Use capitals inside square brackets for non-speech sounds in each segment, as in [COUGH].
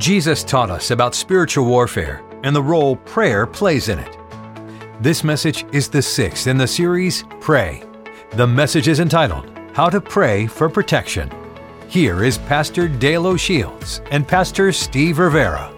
Jesus taught us about spiritual warfare and the role prayer plays in it. This message is the sixth in the series Pray. The message is entitled How to Pray for Protection. Here is Pastor Dale O'Shields and Pastor Steve Rivera.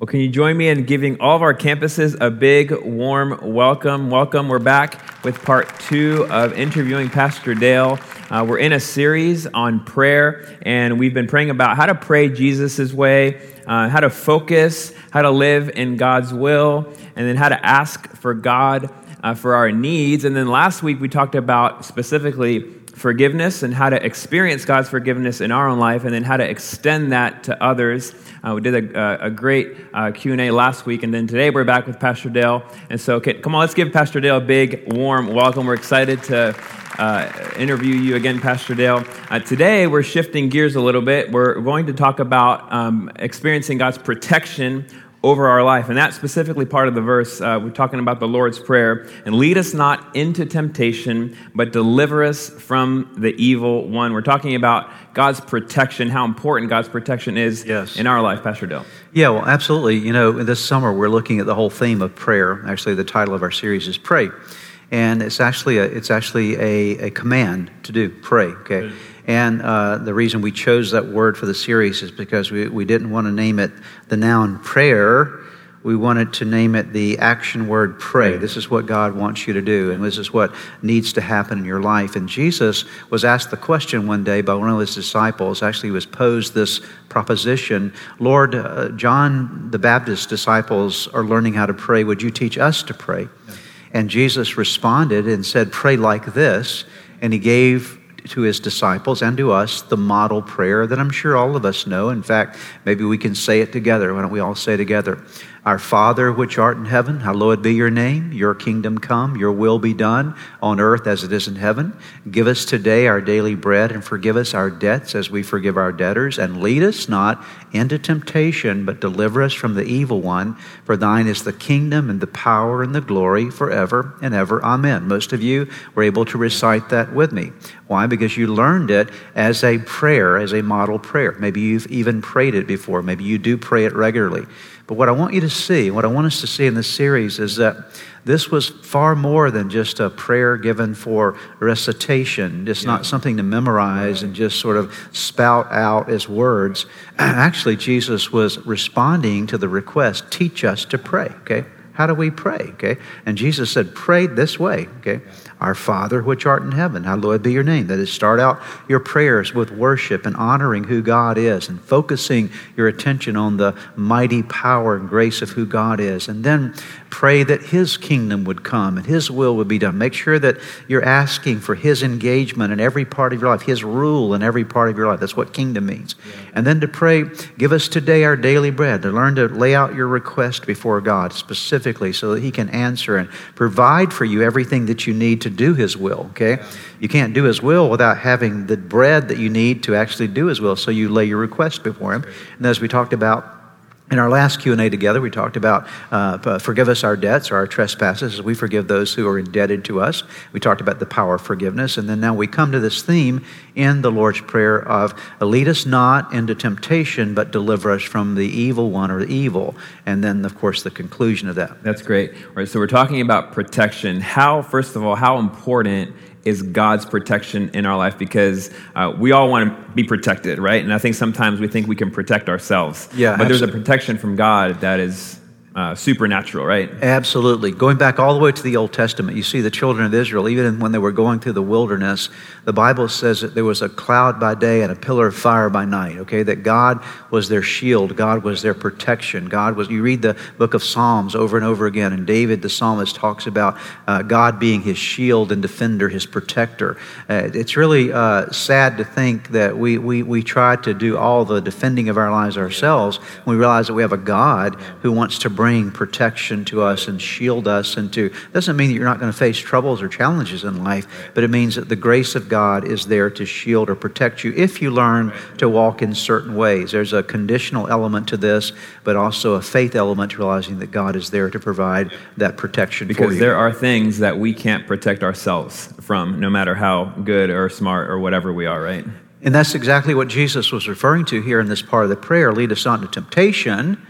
Well, can you join me in giving all of our campuses a big, warm welcome? Welcome. We're back with part two of interviewing Pastor Dale. Uh, we're in a series on prayer, and we've been praying about how to pray Jesus' way, uh, how to focus, how to live in God's will, and then how to ask for God uh, for our needs. And then last week we talked about specifically forgiveness and how to experience God's forgiveness in our own life, and then how to extend that to others. Uh, we did a, a great uh, Q&A last week, and then today we're back with Pastor Dale. And so, okay, come on, let's give Pastor Dale a big, warm welcome. We're excited to uh, interview you again, Pastor Dale. Uh, today, we're shifting gears a little bit. We're going to talk about um, experiencing God's protection over our life. And that's specifically part of the verse. Uh, we're talking about the Lord's Prayer. And lead us not into temptation, but deliver us from the evil one. We're talking about God's protection, how important God's protection is yes. in our life, Pastor Dale. Yeah, well, absolutely. You know, this summer we're looking at the whole theme of prayer. Actually, the title of our series is Pray. And it's actually a, it's actually a, a command to do, pray, okay? And uh, the reason we chose that word for the series is because we, we didn't want to name it the noun prayer. We wanted to name it the action word pray. This is what God wants you to do, and this is what needs to happen in your life. And Jesus was asked the question one day by one of his disciples. Actually, he was posed this proposition Lord, uh, John the Baptist's disciples are learning how to pray. Would you teach us to pray? And Jesus responded and said, Pray like this. And he gave to his disciples and to us the model prayer that I'm sure all of us know. In fact, maybe we can say it together. Why don't we all say together? Our Father, which art in heaven, hallowed be your name. Your kingdom come, your will be done on earth as it is in heaven. Give us today our daily bread and forgive us our debts as we forgive our debtors. And lead us not into temptation, but deliver us from the evil one. For thine is the kingdom and the power and the glory forever and ever. Amen. Most of you were able to recite that with me. Why? Because you learned it as a prayer, as a model prayer. Maybe you've even prayed it before. Maybe you do pray it regularly. But what I want you to see, what I want us to see in this series is that this was far more than just a prayer given for recitation, just yeah. not something to memorize and just sort of spout out as words. [CLEARS THROAT] Actually, Jesus was responding to the request teach us to pray, okay? How do we pray? Okay. And Jesus said, pray this way. Okay. Our Father, which art in heaven, hallowed be your name. That is, start out your prayers with worship and honoring who God is and focusing your attention on the mighty power and grace of who God is. And then pray that His kingdom would come and His will would be done. Make sure that you're asking for His engagement in every part of your life, His rule in every part of your life. That's what kingdom means. And then to pray, give us today our daily bread, to learn to lay out your request before God specifically so that He can answer and provide for you everything that you need to do His will, okay? You can't do His will without having the bread that you need to actually do His will. So you lay your request before Him. And as we talked about, in our last Q&A together, we talked about uh, forgive us our debts or our trespasses as we forgive those who are indebted to us. We talked about the power of forgiveness. And then now we come to this theme in the Lord's Prayer of lead us not into temptation, but deliver us from the evil one or the evil. And then, of course, the conclusion of that. That's great. All right, so we're talking about protection. How, first of all, how important is God's protection in our life because uh, we all want to be protected, right? And I think sometimes we think we can protect ourselves. Yeah, but absolutely. there's a protection from God that is uh, supernatural, right? Absolutely. Going back all the way to the Old Testament, you see the children of Israel, even when they were going through the wilderness, the Bible says that there was a cloud by day and a pillar of fire by night, okay? That God was their shield, God was their protection. God was, you read the book of Psalms over and over again, and David, the psalmist, talks about uh, God being his shield and defender, his protector. Uh, it's really uh, sad to think that we, we, we try to do all the defending of our lives ourselves when we realize that we have a God who wants to bring protection to us and shield us and to doesn't mean that you're not going to face troubles or challenges in life, but it means that the grace of God is there to shield or protect you if you learn to walk in certain ways. There's a conditional element to this, but also a faith element to realizing that God is there to provide that protection because there are things that we can't protect ourselves from, no matter how good or smart or whatever we are, right? And that's exactly what Jesus was referring to here in this part of the prayer lead us not into temptation,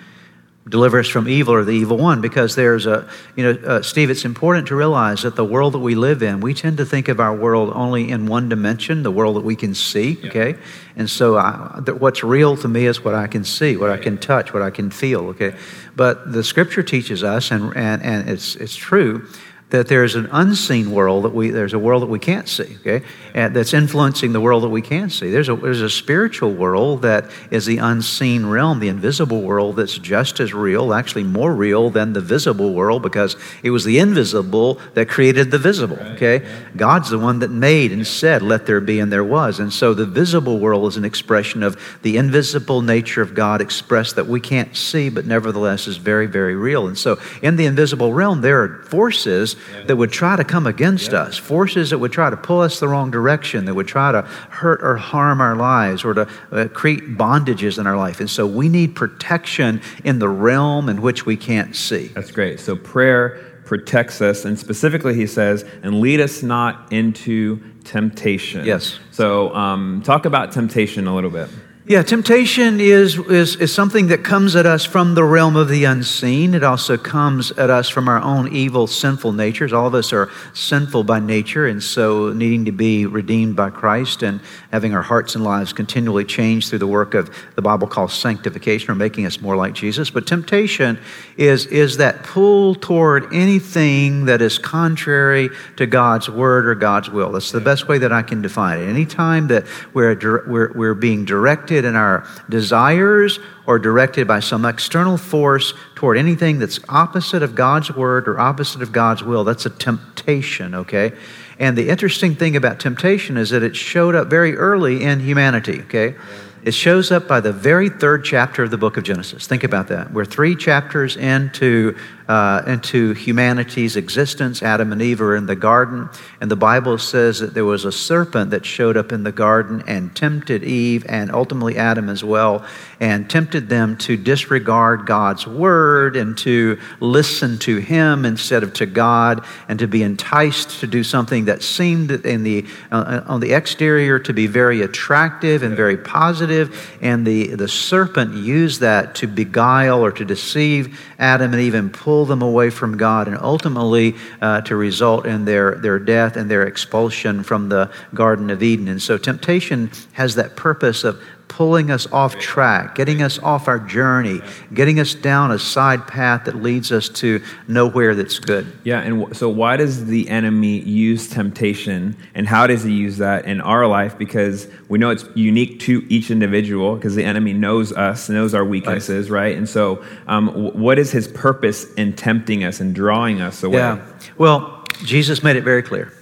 deliver us from evil or the evil one. Because there's a, you know, uh, Steve, it's important to realize that the world that we live in, we tend to think of our world only in one dimension, the world that we can see, yeah. okay? And so I, th- what's real to me is what I can see, what I can touch, what I can feel, okay? But the scripture teaches us, and, and, and it's, it's true, that there's an unseen world that we there's a world that we can't see okay? And that's influencing the world that we can see. There's a there's a spiritual world that is the unseen realm the invisible world that's just as real actually more real than the visible world because it was the invisible that created the visible okay? god's the one that made and said let there be and there was. And so the visible world is an expression of the invisible nature of god expressed that we can't see but nevertheless is very very real. And so in the invisible realm there are forces that would try to come against us, forces that would try to pull us the wrong direction, that would try to hurt or harm our lives or to uh, create bondages in our life. And so we need protection in the realm in which we can't see. That's great. So prayer protects us, and specifically, he says, and lead us not into temptation. Yes. So um, talk about temptation a little bit. Yeah, temptation is, is, is something that comes at us from the realm of the unseen. It also comes at us from our own evil, sinful natures. All of us are sinful by nature, and so needing to be redeemed by Christ and having our hearts and lives continually changed through the work of the Bible calls sanctification or making us more like Jesus. But temptation is, is that pull toward anything that is contrary to God's word or God's will. That's the best way that I can define it. Anytime that we're, we're, we're being directed in our desires or directed by some external force toward anything that's opposite of God's word or opposite of God's will, that's a temptation, okay? And the interesting thing about temptation is that it showed up very early in humanity, okay? It shows up by the very third chapter of the book of Genesis. Think about that. We're three chapters into uh, into humanity's existence. Adam and Eve are in the garden, and the Bible says that there was a serpent that showed up in the garden and tempted Eve and ultimately Adam as well, and tempted them to disregard God's word and to listen to him instead of to God, and to be enticed to do something that seemed in the uh, on the exterior to be very attractive and very positive, and the the serpent used that to beguile or to deceive Adam and Eve and pull pull them away from God and ultimately uh, to result in their, their death and their expulsion from the Garden of Eden. And so temptation has that purpose of pulling us off track, getting us off our journey, getting us down a side path that leads us to nowhere that's good. Yeah, and so why does the enemy use temptation and how does he use that in our life? Because we know it's unique to each individual because the enemy knows us, knows our weaknesses, right? right? And so, um, what is his purpose in tempting us and drawing us away? Yeah, well, Jesus made it very clear.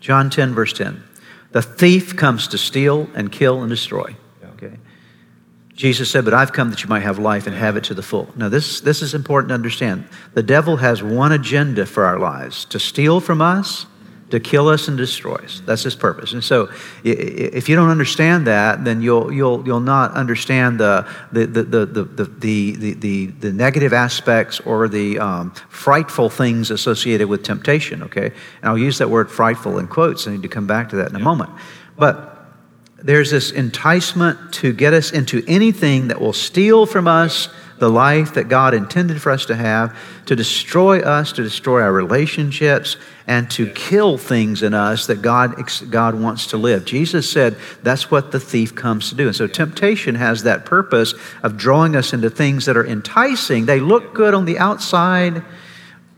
John 10, verse 10. The thief comes to steal and kill and destroy. Jesus said, But I've come that you might have life and have it to the full. Now, this, this is important to understand. The devil has one agenda for our lives to steal from us, to kill us, and destroy us. That's his purpose. And so, if you don't understand that, then you'll, you'll, you'll not understand the, the, the, the, the, the, the, the negative aspects or the um, frightful things associated with temptation, okay? And I'll use that word frightful in quotes. I need to come back to that in a moment. But there's this enticement to get us into anything that will steal from us the life that God intended for us to have, to destroy us, to destroy our relationships, and to kill things in us that God, God wants to live. Jesus said that's what the thief comes to do. And so temptation has that purpose of drawing us into things that are enticing. They look good on the outside,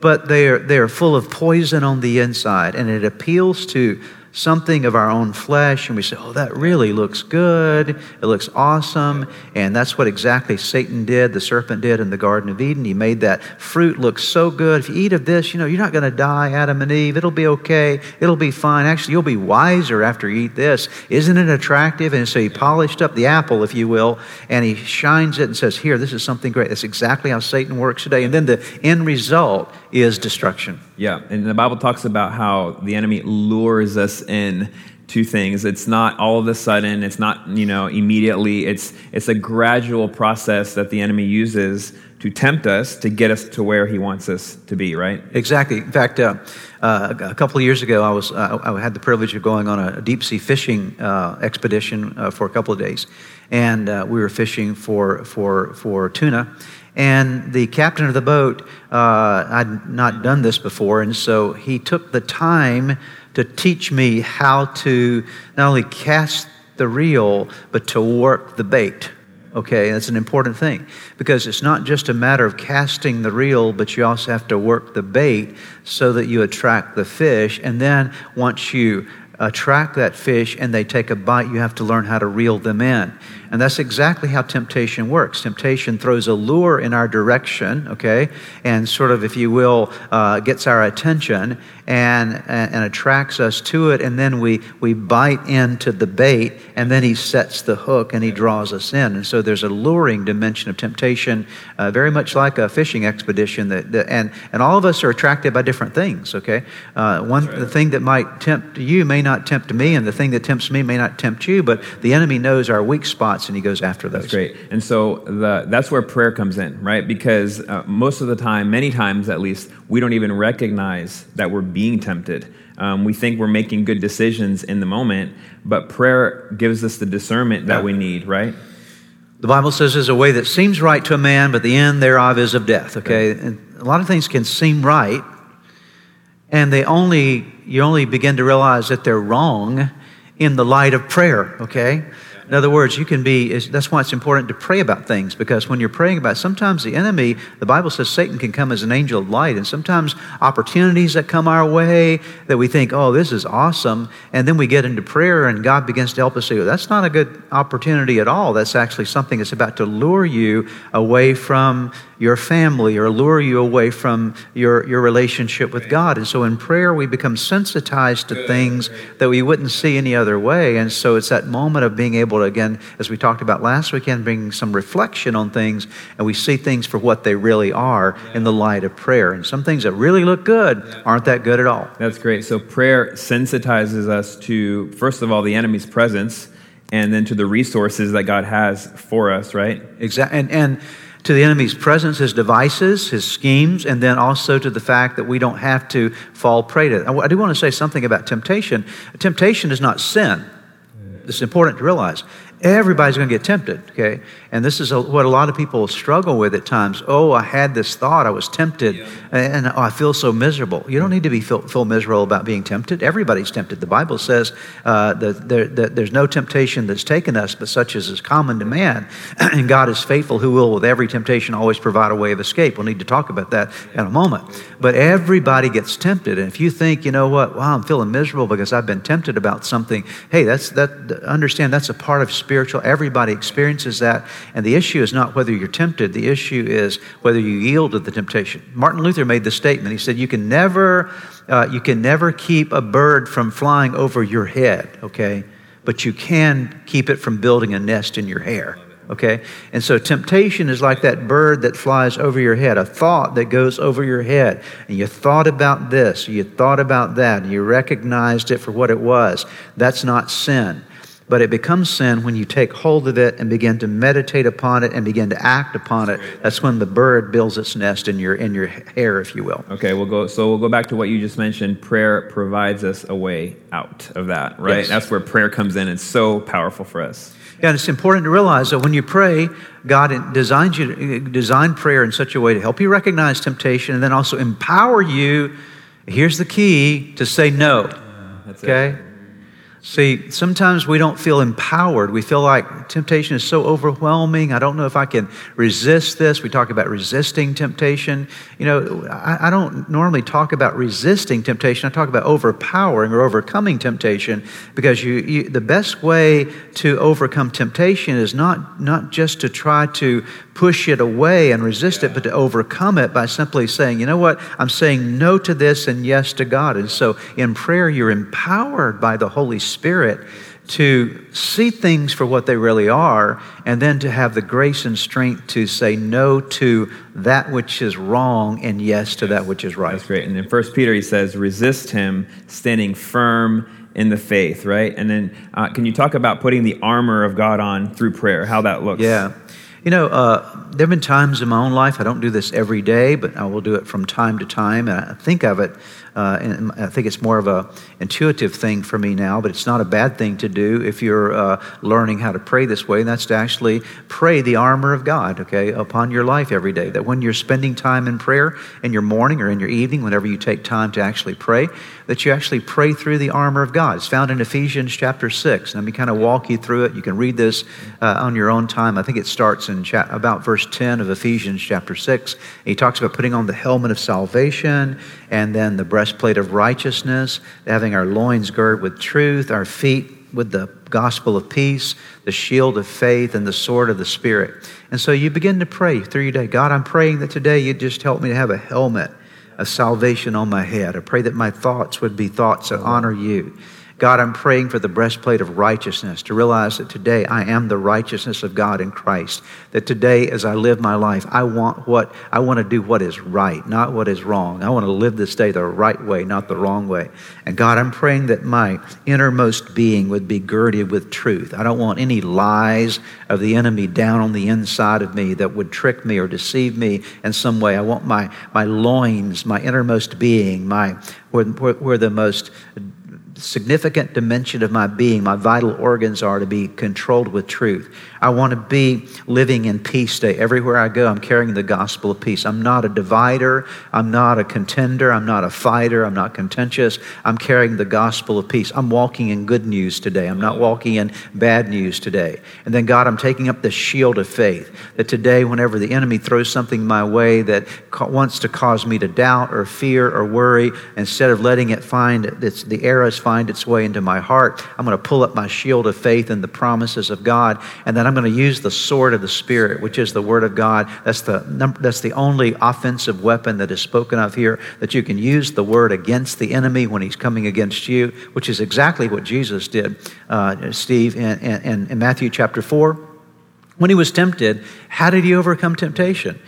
but they are, they are full of poison on the inside. And it appeals to something of our own flesh and we say, oh, that really looks good. It looks awesome. And that's what exactly Satan did, the serpent did in the Garden of Eden. He made that fruit look so good. If you eat of this, you know, you're not going to die, Adam and Eve. It'll be okay. It'll be fine. Actually, you'll be wiser after you eat this. Isn't it attractive? And so he polished up the apple, if you will, and he shines it and says, here, this is something great. That's exactly how Satan works today. And then the end result is destruction. Yeah, and the Bible talks about how the enemy lures us in to things. It's not all of a sudden, it's not, you know, immediately. It's it's a gradual process that the enemy uses to tempt us to get us to where he wants us to be, right? Exactly. In fact, uh, uh, a couple of years ago, I was uh, I had the privilege of going on a deep sea fishing uh, expedition uh, for a couple of days, and uh, we were fishing for for for tuna. And the captain of the boat, uh, I'd not done this before, and so he took the time to teach me how to not only cast the reel, but to work the bait. Okay, that's an important thing because it's not just a matter of casting the reel, but you also have to work the bait so that you attract the fish. And then once you attract that fish and they take a bite, you have to learn how to reel them in. And that's exactly how temptation works. Temptation throws a lure in our direction, okay, and sort of, if you will, uh, gets our attention and, and, and, attracts us to it. And then we, we bite into the bait, and then he sets the hook and he draws us in. And so there's a luring dimension of temptation, uh, very much like a fishing expedition. That, that, and, and all of us are attracted by different things, okay? Uh, one, right. The thing that might tempt you may not tempt me, and the thing that tempts me may not tempt you, but the enemy knows our weak spots and he goes after those. That's great. And so the, that's where prayer comes in, right? Because uh, most of the time, many times at least, we don't even recognize that we're being tempted. Um, we think we're making good decisions in the moment, but prayer gives us the discernment that we need, right? The Bible says there's a way that seems right to a man, but the end thereof is of death. Okay, right. and a lot of things can seem right, and they only you only begin to realize that they're wrong in the light of prayer. Okay, in other words, you can be, that's why it's important to pray about things, because when you're praying about, sometimes the enemy, the Bible says Satan can come as an angel of light, and sometimes opportunities that come our way that we think, oh, this is awesome, and then we get into prayer and God begins to help us say, well, that's not a good opportunity at all. That's actually something that's about to lure you away from your family or lure you away from your, your relationship with God. And so in prayer, we become sensitized to things that we wouldn't see any other way. And so it's that moment of being able to, again, as we talked about last weekend, bring some reflection on things and we see things for what they really are in the light of prayer. And some things that really look good aren't that good at all. That's great. So prayer sensitizes us to, first of all, the enemy's presence and then to the resources that God has for us, right? Exactly. And, and to the enemy's presence, his devices, his schemes, and then also to the fact that we don't have to fall prey to it. I do want to say something about temptation. Temptation is not sin. It's important to realize. Everybody's going to get tempted, okay? And this is a, what a lot of people struggle with at times. Oh, I had this thought, I was tempted, yeah. and oh, I feel so miserable. You don't need to be feel, feel, miserable about being tempted. Everybody's tempted. The Bible says uh, that, there, that, there's no temptation that's taken us, but such as is common to man. [CLEARS THROAT] and God is faithful, who will, with every temptation, always provide a way of escape. We'll need to talk about that in a moment. But everybody gets tempted. And if you think, you know what, wow, I'm feeling miserable because I've been tempted about something, hey, that's that. Understand that's a part of spiritual. Everybody experiences that. And the issue is not whether you're tempted, the issue is whether you yield to the temptation. Martin Luther made the statement. He said, You can never, uh, you can never keep a bird from flying over your head, okay? But you can keep it from building a nest in your hair. Okay? And so temptation is like that bird that flies over your head, a thought that goes over your head. And you thought about this, you thought about that, and you recognized it for what it was. That's not sin. But it becomes sin when you take hold of it and begin to meditate upon it and begin to act upon it. That's when the bird builds its nest in your in your hair, if you will. Okay, we'll go. So we'll go back to what you just mentioned. Prayer provides us a way out of that, right? Yes. That's where prayer comes in. It's so powerful for us. Yeah, and it's important to realize that when you pray, God designs you uh, design prayer in such a way to help you recognize temptation and then also empower you. Here's the key to say no. Yeah, okay. It. See, sometimes we don't feel empowered. We feel like temptation is so overwhelming. I don't know if I can resist this. We talk about resisting temptation. You know, I, I, don't normally talk about resisting temptation. I talk about overpowering or overcoming temptation because you, you, the best way to overcome temptation is not, not just to try to push it away and resist it, but to overcome it by simply saying, you know what, I'm saying no to this and yes to God. And so in prayer, you're empowered by the Holy Spirit to see things for what they really are and then to have the grace and strength to say no to that which is wrong and yes to that which is right. That's great. And in First Peter, he says, resist him, standing firm in the faith, right? And then uh, can you talk about putting the armor of God on through prayer, how that looks? Yeah. You know, uh, there have been times in my own life, I don't do this every day, but I will do it from time to time. And I think of it uh, and I think it's more of a intuitive thing for me now, but it's not a bad thing to do if you're uh, learning how to pray this way. And that's to actually pray the armor of God, okay, upon your life every day. That when you're spending time in prayer in your morning or in your evening, whenever you take time to actually pray, that you actually pray through the armor of God. It's found in Ephesians chapter 6. Let me kind of walk you through it. You can read this uh, on your own time. I think it starts in cha- about verse 10 of Ephesians chapter 6. He talks about putting on the helmet of salvation and then the breastplate of righteousness, having our loins girt with truth, our feet with the gospel of peace, the shield of faith, and the sword of the Spirit. And so you begin to pray through your day God, I'm praying that today you just help me to have a helmet of salvation on my head. I pray that my thoughts would be thoughts that honor you. God, I'm praying for the breastplate of righteousness to realize that today I am the righteousness of God in Christ. That today, as I live my life, I want what I want to do what is right, not what is wrong. I want to live this day the right way, not the wrong way. And God, I'm praying that my innermost being would be girded with truth. I don't want any lies of the enemy down on the inside of me that would trick me or deceive me in some way. I want my my loins, my innermost being, my where, where, the most significant dimension of my being, my vital organs are to be controlled with truth. I want to be living in peace day. Everywhere I go, I'm carrying the gospel of peace. I'm not a divider. I'm not a contender. I'm not a fighter. I'm not contentious. I'm carrying the gospel of peace. I'm walking in good news today. I'm not walking in bad news today. And then, God, I'm taking up the shield of faith that today, whenever the enemy throws something my way that wants to cause me to doubt or fear or worry, instead of letting it find its, the arrows find its way into my heart, I'm going to pull up my shield of faith and the promises of God. And then I'm going to use the sword of the Spirit, which is the Word of God. That's the, that's the only offensive weapon that is spoken of here, that you can use the Word against the enemy when he's coming against you, which is exactly what Jesus did, uh, Steve, in, in, in Matthew chapter 4. When he was tempted, how did he overcome temptation?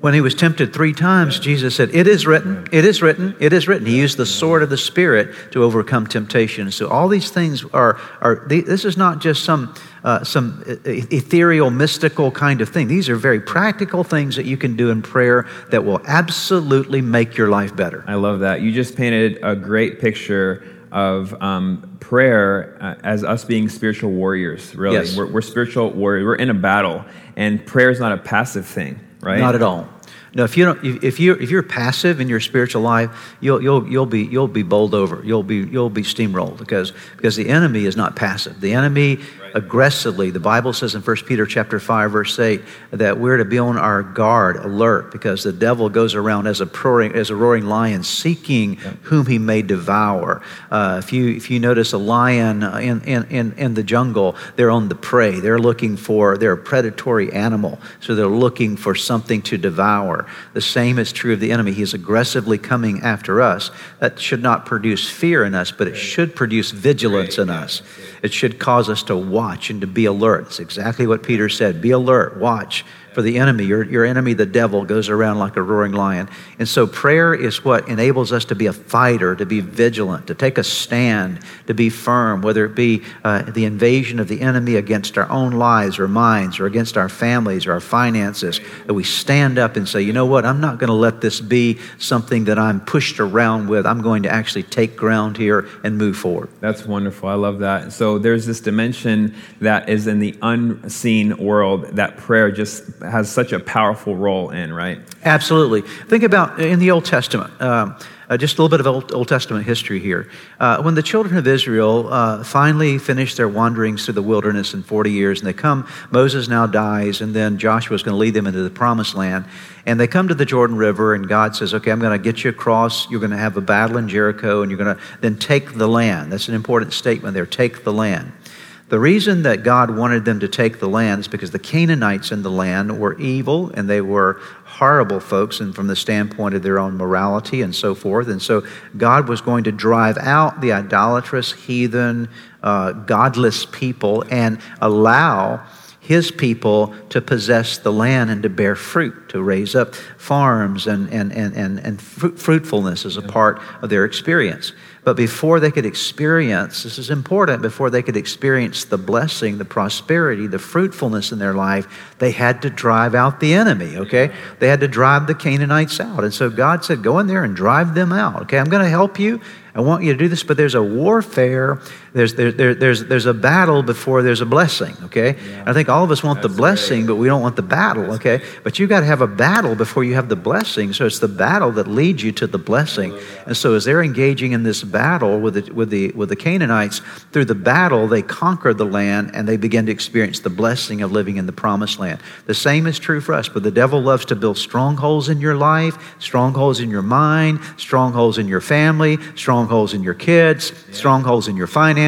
When he was tempted three times, Jesus said, It is written, it is written, it is written. He used the sword of the Spirit to overcome temptation. So all these things are, are this is not just some, uh, some ethereal, mystical kind of thing. These are very practical things that you can do in prayer that will absolutely make your life better. I love that. You just painted a great picture of um, prayer uh, as us being spiritual warriors, really. Yes. We're, we're spiritual warriors. We're in a battle, and prayer is not a passive thing right? Not at all. No, if you don't, if you if you're passive in your spiritual life, you'll you'll you'll be you'll be bowled over. You'll be you'll be steamrolled because because the enemy is not passive. The enemy aggressively. The Bible says in 1 Peter chapter 5 verse 8 that we're to be on our guard, alert because the devil goes around as a roaring, as a roaring lion seeking whom he may devour. Uh, if you if you notice a lion in, in, in, in the jungle, they're on the prey. They're looking for they're a predatory animal, so they're looking for something to devour. The same is true of the enemy. He's aggressively coming after us. That should not produce fear in us, but it should produce vigilance in us. It should cause us to watch and to be alert. It's exactly what Peter said be alert, watch, for the enemy. Your, your enemy, the devil, goes around like a roaring lion. And so prayer is what enables us to be a fighter, to be vigilant, to take a stand, to be firm, whether it be uh, the invasion of the enemy against our own lives or minds or against our families or our finances, that we stand up and say, you know what, I'm not going to let this be something that I'm pushed around with. I'm going to actually take ground here and move forward. That's wonderful. I love that. So there's this dimension that is in the unseen world that prayer just has such a powerful role in, right? Absolutely. Think about in the Old Testament. Um, uh, just a little bit of Old, Old Testament history here. Uh, when the children of Israel uh, finally finished their wanderings through the wilderness in 40 years, and they come, Moses now dies, and then Joshua is going to lead them into the promised land. And they come to the Jordan River, and God says, Okay, I'm going to get you across. You're going to have a battle in Jericho, and you're going to then take the land. That's an important statement there take the land. The reason that God wanted them to take the land is because the Canaanites in the land were evil and they were horrible folks, and from the standpoint of their own morality and so forth. And so God was going to drive out the idolatrous, heathen, uh, godless people and allow his people to possess the land and to bear fruit, to raise up farms and, and, and, and, and fruitfulness as a part of their experience. But before they could experience, this is important, before they could experience the blessing, the prosperity, the fruitfulness in their life, they had to drive out the enemy, okay? They had to drive the Canaanites out. And so God said, Go in there and drive them out, okay? I'm going to help you. I want you to do this, but there's a warfare. There's, there, there, there's, there's a battle before there's a blessing, okay? Yeah. I think all of us want That's the blessing, but we don't want the battle, okay? But you've got to have a battle before you have the blessing. So it's the battle that leads you to the blessing. And so as they're engaging in this battle with the, with, the, with the Canaanites, through the battle, they conquer the land and they begin to experience the blessing of living in the promised land. The same is true for us, but the devil loves to build strongholds in your life, strongholds in your mind, strongholds in your family, strongholds strongholds in your kids, yeah. strongholds in your finances,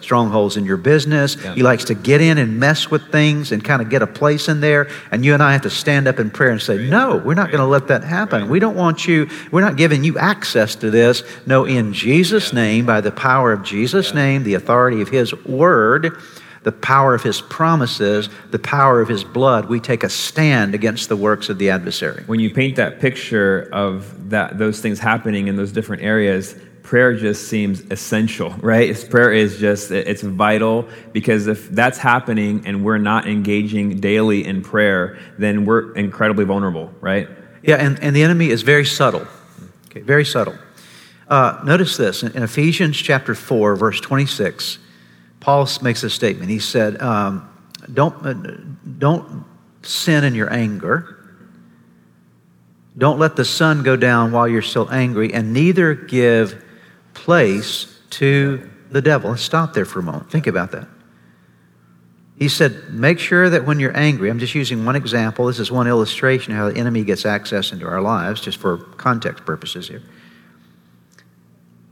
strongholds in your business. Yeah. He likes to get in and mess with things and kind of get a place in there. And you and I have to stand up in prayer and say, No, we're not going to let that happen. Right. We don't want you, we're not giving you access to this. No, in Jesus' yeah. name, by the power of Jesus' name, the authority of His word, the power of his promises, the power of his blood, we take a stand against the works of the adversary. When you paint that picture of that those things happening in those different areas, prayer just seems essential, right? Prayer is just, it's vital because if that's happening and we're not engaging daily in prayer, then we're incredibly vulnerable, right? Yeah, and, and the enemy is very subtle, okay, very subtle. Uh, notice this in, Ephesians chapter 4, verse 26, Paul makes a statement. He said, um, don't, uh, don't sin in your anger. Don't let the sun go down while you're still angry, and neither give place to the devil. Let's stop there for a moment. Think about that. He said, make sure that when you're angry, I'm just using one example. This is one illustration of how the enemy gets access into our lives, just for context purposes here.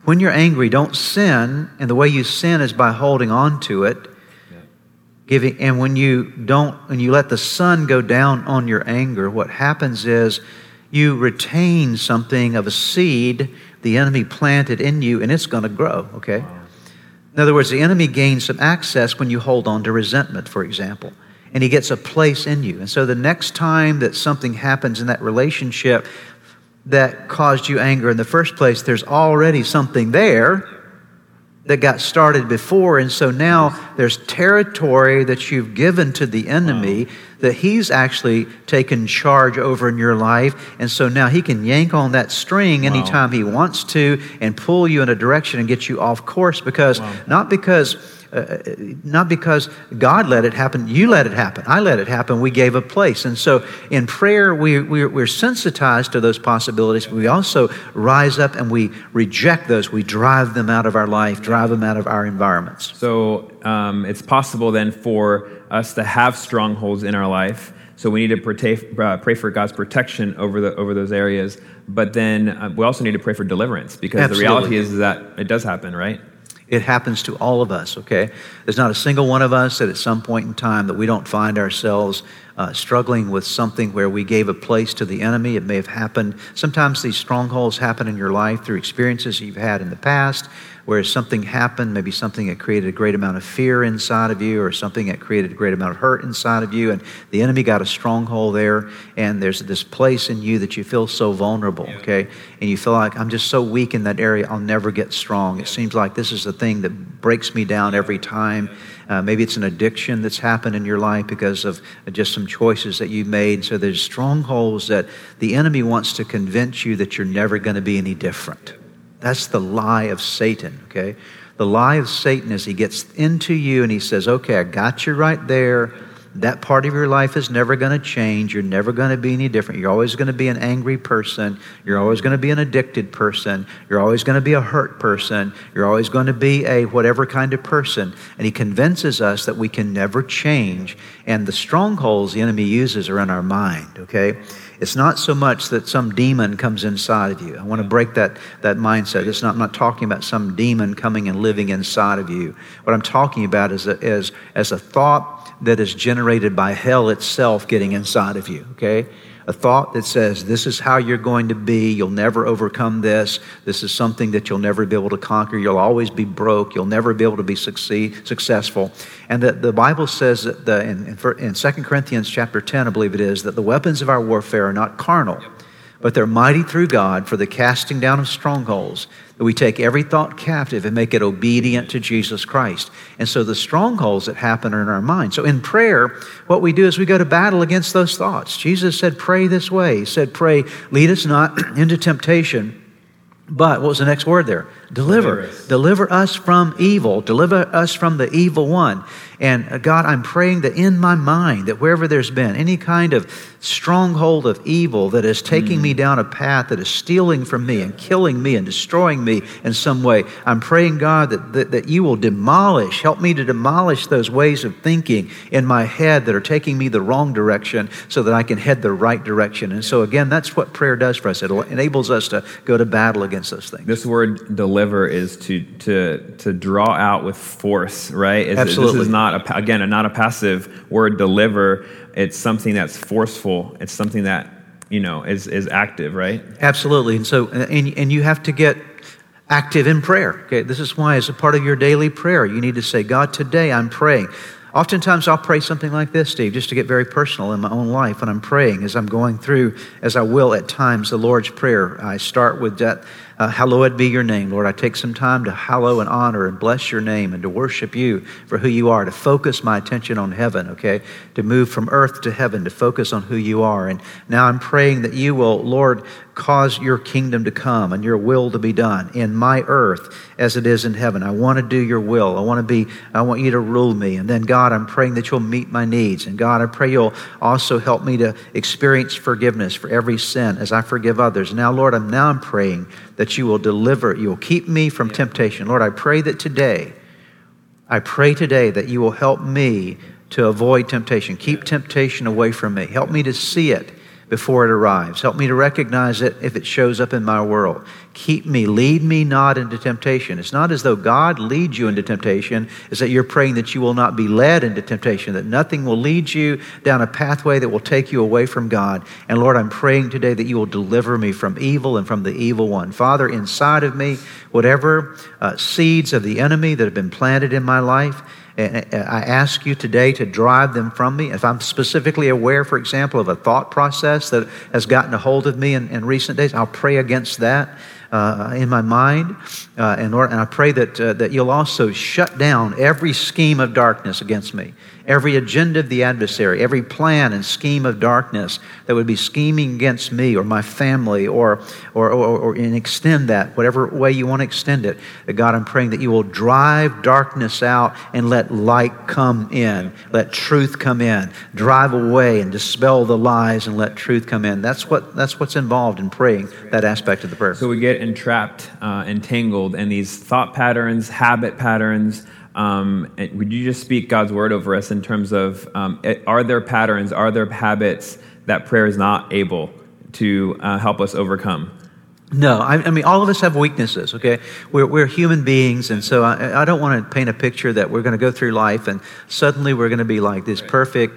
When you're angry, don't sin, and the way you sin is by holding on to it. Giving, and when you don't, when you let the sun go down on your anger, what happens is you retain something of a seed the enemy planted in you, and it's going to grow, okay? In other words, the enemy gains some access when you hold on to resentment, for example, and he gets a place in you. And so the next time that something happens in that relationship that caused you anger in the first place, there's already something there that got started before. And so now there's territory that you've given to the enemy wow. That he's actually taken charge over in your life. And so now he can yank on that string anytime wow. he wants to and pull you in a direction and get you off course because, wow. not because uh, not because God let it happen, you let it happen. I let it happen. We gave a place. And so in prayer, we, we, we're sensitized to those possibilities, we also rise up and we reject those. We drive them out of our life, drive them out of our environments. So um, it's possible then for us to have strongholds in our life. So we need to pray, uh, pray for God's protection over, the, over those areas. But then uh, we also need to pray for deliverance because Absolutely. the reality is that it does happen, right? It happens to all of us, okay? There's not a single one of us that at some point in time that we don't find ourselves uh, struggling with something where we gave a place to the enemy. It may have happened. Sometimes these strongholds happen in your life through experiences you've had in the past where something happened, maybe something that created a great amount of fear inside of you, or something that created a great amount of hurt inside of you, and the enemy got a stronghold there, and there's this place in you that you feel so vulnerable, okay? And you feel like, I'm just so weak in that area, I'll never get strong. It seems like this is the thing that breaks me down every time. Uh, maybe it's an addiction that's happened in your life because of just some choices that you've made. So there's strongholds that the enemy wants to convince you that you're never going to be any different. That's the lie of Satan, okay? The lie of Satan is he gets into you and he says, okay, I got you right there. That part of your life is never going to change. You're never going to be any different. You're always going to be an angry person. You're always going to be an addicted person. You're always going to be a hurt person. You're always going to be a whatever kind of person. And he convinces us that we can never change. And the strongholds the enemy uses are in our mind, okay? It's not so much that some demon comes inside of you. I want to break that, that mindset. It's not, I'm not talking about some demon coming and living inside of you. What I'm talking about is, a, is as a thought that is generated by hell itself getting inside of you, okay? A thought that says, This is how you're going to be. You'll never overcome this. This is something that you'll never be able to conquer. You'll always be broke. You'll never be able to be succeed, successful. And that the Bible says that the, in, in, in 2 Corinthians chapter 10, I believe it is, that the weapons of our warfare are not carnal, but they're mighty through God for the casting down of strongholds that we take every thought captive and make it obedient to Jesus Christ. And so the strongholds that happen are in our mind. So in prayer, what we do is we go to battle against those thoughts. Jesus said, Pray this way. He said, Pray, lead us not [CLEARS THROAT] into temptation. But what was the next word there? Deliver. Deliver us. Deliver us from evil. Deliver us from the evil one. And uh, God, I'm praying that in my mind, that wherever there's been any kind of stronghold of evil that is taking mm. me down a path that is stealing from me and killing me and destroying me in some way, I'm praying, God, that, that, that you will demolish, help me to demolish those ways of thinking in my head that are taking me the wrong direction so that I can head the right direction. And so, again, that's what prayer does for us. It enables us to go to battle against those things. This word deliver is to, to, to draw out with force, right? It's, Absolutely. This is not not a, again not a passive word deliver. It's something that's forceful. It's something that you know is is active right? Absolutely. And so uh, and, and you have to get active in prayer okay? This is why as a part of your daily prayer you need to say god today i'm praying. Oftentimes, I'll pray something like this, Steve, just to get very personal in my own life when I'm praying, as I'm going through, as I will at times, the Lord's Prayer. I start with that uh, hallowed be your name, Lord. I take some time to hallow and honor and bless your name and to worship you for who you are, to focus my attention on heaven, okay? To move from earth to heaven, to focus on who you are. And now I'm praying that you will, Lord, cause your kingdom to come and your will to be done in my earth as it is in heaven. I want to do your will. I want to be, I want you to rule me. And then, God, I'm praying that you'll meet my needs. And God, I pray you'll also help me to experience forgiveness for every sin as I forgive others. Now, Lord, I'm now I'm praying that you will deliver, you will keep me from temptation. Lord, I pray that today, I pray today that you will help me to avoid temptation. Keep temptation away from me. Help me to see it before it arrives. Help me to recognize it if it shows up in my world. Keep me, lead me not into temptation. It's not as though God leads you into temptation, it's that you're praying that you will not be led into temptation, that nothing will lead you down a pathway that will take you away from God. And Lord, I'm praying today that you will deliver me from evil and from the evil one. Father, inside of me, whatever uh, seeds of the enemy that have been planted in my life, I ask you today to drive them from me. If I'm specifically aware, for example, of a thought process that has gotten a hold of me in, in recent days, I'll pray against that uh, in my mind. Uh, and, Lord, and I pray that, uh, that you'll also shut down every scheme of darkness against me every agenda of the adversary, every plan and scheme of darkness that would be scheming against me or my family, or, or, or, or and extend that, whatever way you want to extend it. God, I'm praying that you will drive darkness out and let light come in, let truth come in, drive away and dispel the lies and let truth come in. That's, what, that's what's involved in praying that aspect of the prayer. So we get entrapped, uh, entangled in these thought patterns, habit patterns. Um, would you just speak God's word over us in terms of um, are there patterns, are there habits that prayer is not able to uh, help us overcome? No, I, I, mean, all of us have weaknesses, okay? We're, we're human beings, and so I, I don't want to paint a picture that we're going to go through life and suddenly we're going to be like this perfect,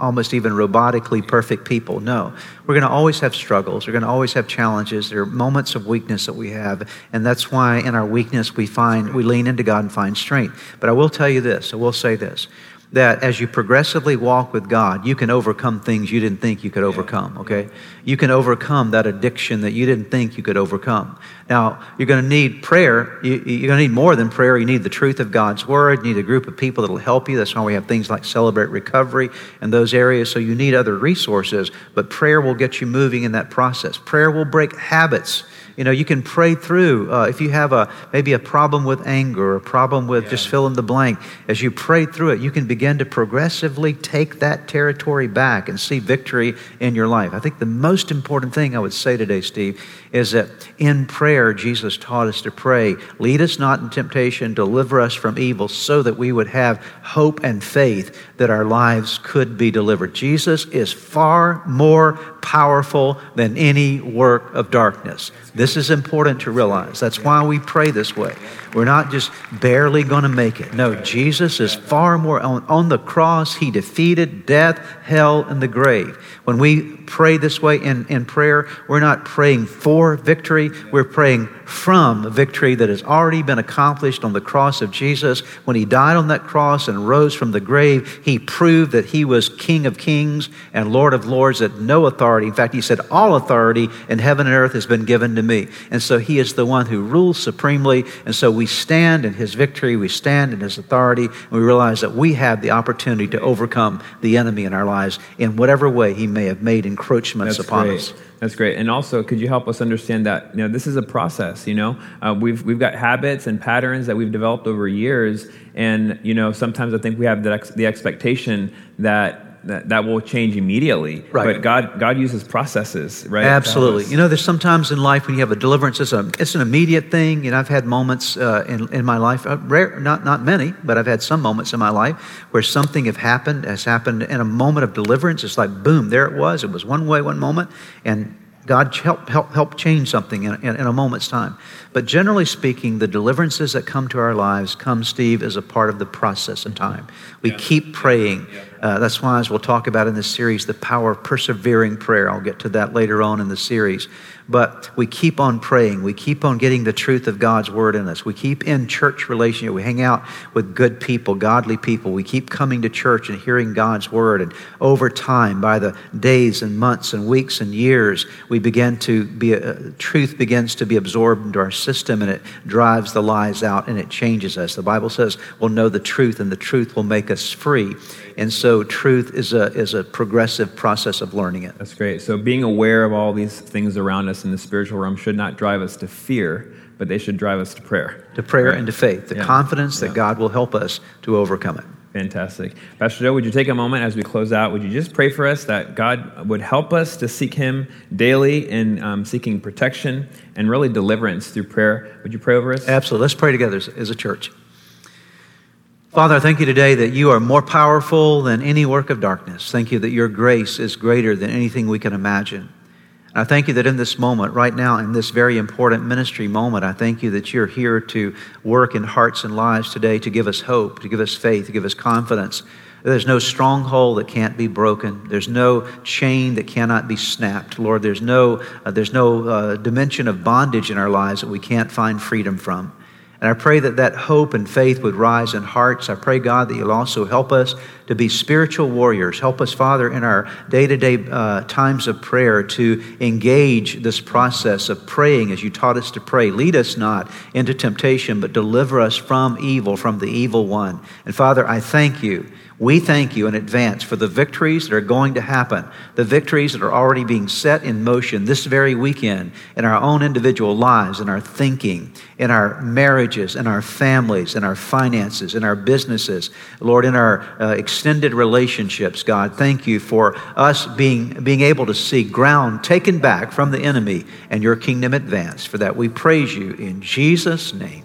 almost even robotically perfect people. No, we're going to always have struggles. We're going to always have challenges. There are moments of weakness that we have, and that's why in our weakness we find, we lean into God and find strength. But I will tell you this, I will say this that as you progressively walk with God, you can overcome things you didn't think you could overcome, okay? You can overcome that addiction that you didn't think you could overcome. Now, you're going to need prayer. You, are going to need more than prayer. You need the truth of God's Word. You need a group of people that will help you. That's why we have things like Celebrate Recovery and those areas. So you need other resources, but prayer will get you moving in that process. Prayer will break habits you know, you can pray through. Uh, if you have a maybe a problem with anger or a problem with yeah. just fill in the blank, as you pray through it, you can begin to progressively take that territory back and see victory in your life. I think the most important thing I would say today, Steve, is that in prayer, Jesus taught us to pray, lead us not in temptation, deliver us from evil, so that we would have hope and faith that our lives could be delivered. Jesus is far more powerful than any work of darkness. This is important to realize. That's why we pray this way. We're not just barely going to make it. No, Jesus is far more. On, on the cross, He defeated death, hell, and the grave. When we pray this way in, in prayer, we're not praying for victory, we're praying from victory that has already been accomplished on the cross of Jesus. When He died on that cross and rose from the grave, He proved that He was King of kings and Lord of lords, that no authority, in fact, He said, all authority in heaven and earth has been given to me. And so He is the one who rules supremely. And so we stand in his victory, we stand in his authority, and we realize that we have the opportunity to overcome the enemy in our lives in whatever way he may have made encroachments That's upon great. us. That's great. And also, could you help us understand that you know this is a process? You know, uh, we've we've got habits and patterns that we've developed over years, and you know sometimes I think we have the, ex- the expectation that that, that will change immediately. Right. But God, God uses processes, right? Absolutely. You know, there's sometimes in life when you have a deliverance, it's, a, it's an immediate thing. You know, I've had moments uh, in, in my life, uh, rare, not, not many, but I've had some moments in my life where something have happened, has happened in a moment of deliverance. It's like, boom, there it was. It was one way, one moment, and God help, help, help change something in, in, in, a moment's time. But generally speaking, the deliverances that come to our lives come, Steve, as a part of the process and time. We yeah. keep praying. Yeah. Uh, that's why, as we'll talk about in this series, the power of persevering prayer. I'll get to that later on in the series. But we keep on praying. We keep on getting the truth of God's word in us. We keep in church relationship. We hang out with good people, godly people. We keep coming to church and hearing God's word. And over time, by the days and months and weeks and years, we begin to be, uh, truth begins to be absorbed into our system and it drives the lies out and it changes us. The Bible says we'll know the truth and the truth will make us free. And so truth is a, is a progressive process of learning it. That's great. So being aware of all these things around us in the spiritual realm should not drive us to fear, but they should drive us to prayer. To prayer right? and to faith, the yeah. confidence that yeah. God will help us to overcome it. Fantastic. Pastor Joe, would you take a moment as we close out? Would you just pray for us that God would help us to seek Him daily in um, seeking protection and really deliverance through prayer? Would you pray over us? Absolutely. Let's pray together as, as a church. Father, I thank you today that you are more powerful than any work of darkness. Thank you that your grace is greater than anything we can imagine. I thank you that in this moment, right now, in this very important ministry moment, I thank you that you're here to work in hearts and lives today to give us hope, to give us faith, to give us confidence. There's no stronghold that can't be broken. There's no chain that cannot be snapped. Lord, there's no, uh, there's no uh, dimension of bondage in our lives that we can't find freedom from. And I pray that that hope and faith would rise in hearts. I pray, God, that you'll also help us to be spiritual warriors. Help us, Father, in our day to day times of prayer to engage this process of praying as you taught us to pray. Lead us not into temptation, but deliver us from evil, from the evil one. And Father, I thank you we thank you in advance for the victories that are going to happen, the victories that are already being set in motion this very weekend in our own individual lives, in our thinking, in our marriages, in our families, in our finances, in our businesses, Lord, in our uh, extended relationships, God. Thank you for us being, being able to see ground taken back from the enemy and your kingdom advanced. For that, we praise you in Jesus' name.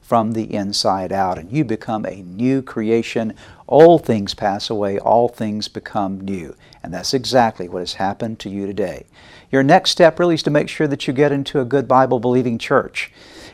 from the inside out, and you become a new creation. All things pass away, all things become new. And that's exactly what has happened to you today. Your next step really is to make sure that you get into a good Bible believing church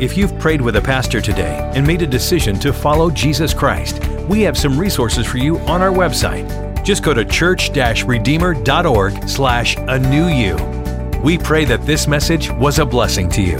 If you've prayed with a pastor today and made a decision to follow Jesus Christ, we have some resources for you on our website. Just go to church-redeemer.org slash a new you. We pray that this message was a blessing to you.